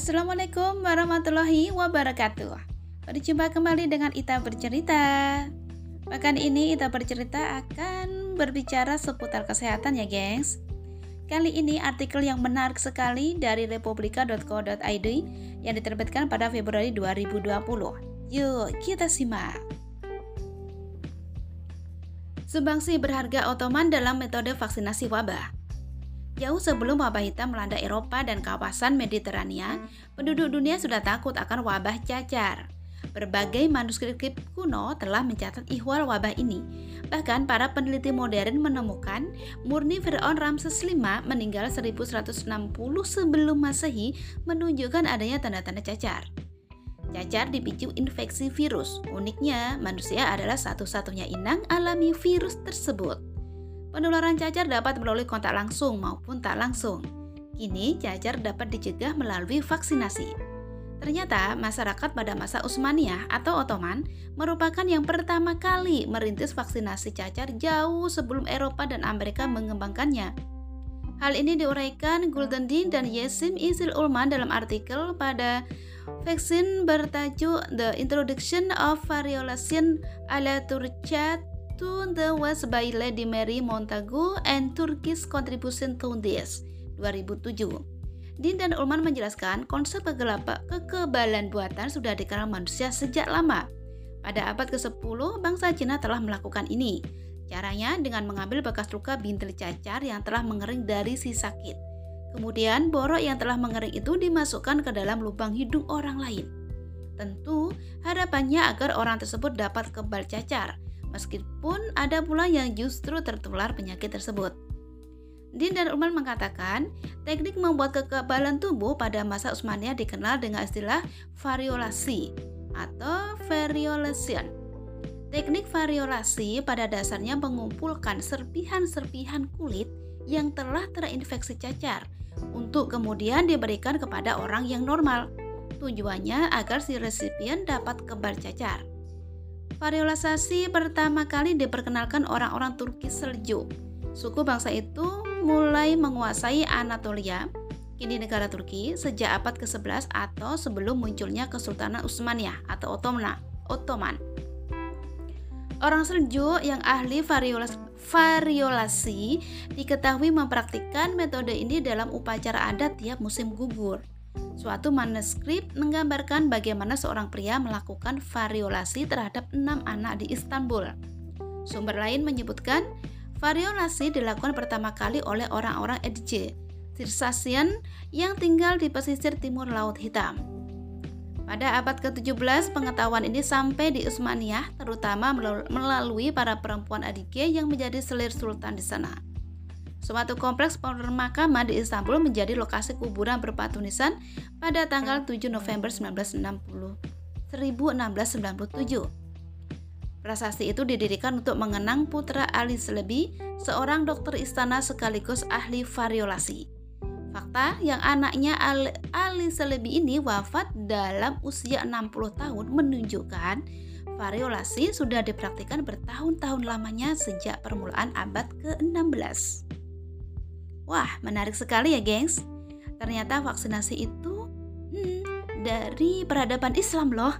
Assalamualaikum warahmatullahi wabarakatuh. Berjumpa kembali dengan Ita bercerita. Pekan ini Ita bercerita akan berbicara seputar kesehatan ya, gengs. Kali ini artikel yang menarik sekali dari republika.co.id yang diterbitkan pada Februari 2020. Yuk, kita simak. Sumbangsi berharga Ottoman dalam metode vaksinasi wabah. Jauh sebelum wabah hitam melanda Eropa dan kawasan Mediterania, penduduk dunia sudah takut akan wabah cacar. Berbagai manuskrip kuno telah mencatat ihwal wabah ini. Bahkan para peneliti modern menemukan murni Fir'aun Ramses V meninggal 1160 sebelum Masehi menunjukkan adanya tanda-tanda cacar. Cacar dipicu infeksi virus. Uniknya, manusia adalah satu-satunya inang alami virus tersebut. Penularan cacar dapat melalui kontak langsung maupun tak langsung. Kini, cacar dapat dicegah melalui vaksinasi. Ternyata, masyarakat pada masa Utsmaniyah atau Ottoman merupakan yang pertama kali merintis vaksinasi cacar jauh sebelum Eropa dan Amerika mengembangkannya. Hal ini diuraikan Guldendin dan Yesim Isil Ulman dalam artikel pada vaksin bertajuk The Introduction of Variolation a la Turchat to the West by Lady Mary Montagu and Turkish Contribution to this 2007. Din dan Ulman menjelaskan konsep kekebalan buatan sudah dikenal manusia sejak lama. Pada abad ke-10, bangsa Cina telah melakukan ini. Caranya dengan mengambil bekas luka bintil cacar yang telah mengering dari si sakit. Kemudian borok yang telah mengering itu dimasukkan ke dalam lubang hidung orang lain. Tentu harapannya agar orang tersebut dapat kebal cacar meskipun ada pula yang justru tertular penyakit tersebut. Din dan Ulman mengatakan, teknik membuat kekebalan tubuh pada masa Utsmaniyah dikenal dengan istilah variolasi atau variolation. Teknik variolasi pada dasarnya mengumpulkan serpihan-serpihan kulit yang telah terinfeksi cacar untuk kemudian diberikan kepada orang yang normal. Tujuannya agar si resipien dapat kebal cacar. Variolisasi pertama kali diperkenalkan orang-orang Turki Seljuk. Suku bangsa itu mulai menguasai Anatolia, kini negara Turki, sejak abad ke-11 atau sebelum munculnya Kesultanan Utsmaniyah atau Ottoman. Ottoman. Orang Seljuk yang ahli variolasi diketahui mempraktikkan metode ini dalam upacara adat tiap musim gugur. Suatu manuskrip menggambarkan bagaimana seorang pria melakukan variolasi terhadap enam anak di Istanbul. Sumber lain menyebutkan variolasi dilakukan pertama kali oleh orang-orang Edge, Sirsasian yang tinggal di pesisir timur Laut Hitam. Pada abad ke-17, pengetahuan ini sampai di Utsmaniyah, terutama melalui para perempuan Adige yang menjadi selir sultan di sana. Suatu kompleks pemakaman di Istanbul menjadi lokasi kuburan berpatu nisan pada tanggal 7 November 1960, 1697. Prasasti itu didirikan untuk mengenang putra Ali Selebi, seorang dokter istana sekaligus ahli variolasi. Fakta yang anaknya Ali Selebi ini wafat dalam usia 60 tahun menunjukkan variolasi sudah dipraktikkan bertahun-tahun lamanya sejak permulaan abad ke-16. Wah, menarik sekali ya, gengs. Ternyata vaksinasi itu hmm, dari peradaban Islam loh.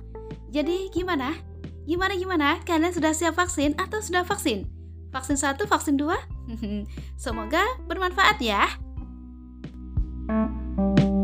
Jadi gimana? Gimana gimana? Kalian sudah siap vaksin atau sudah vaksin? Vaksin satu, vaksin dua? Semoga bermanfaat ya. thank you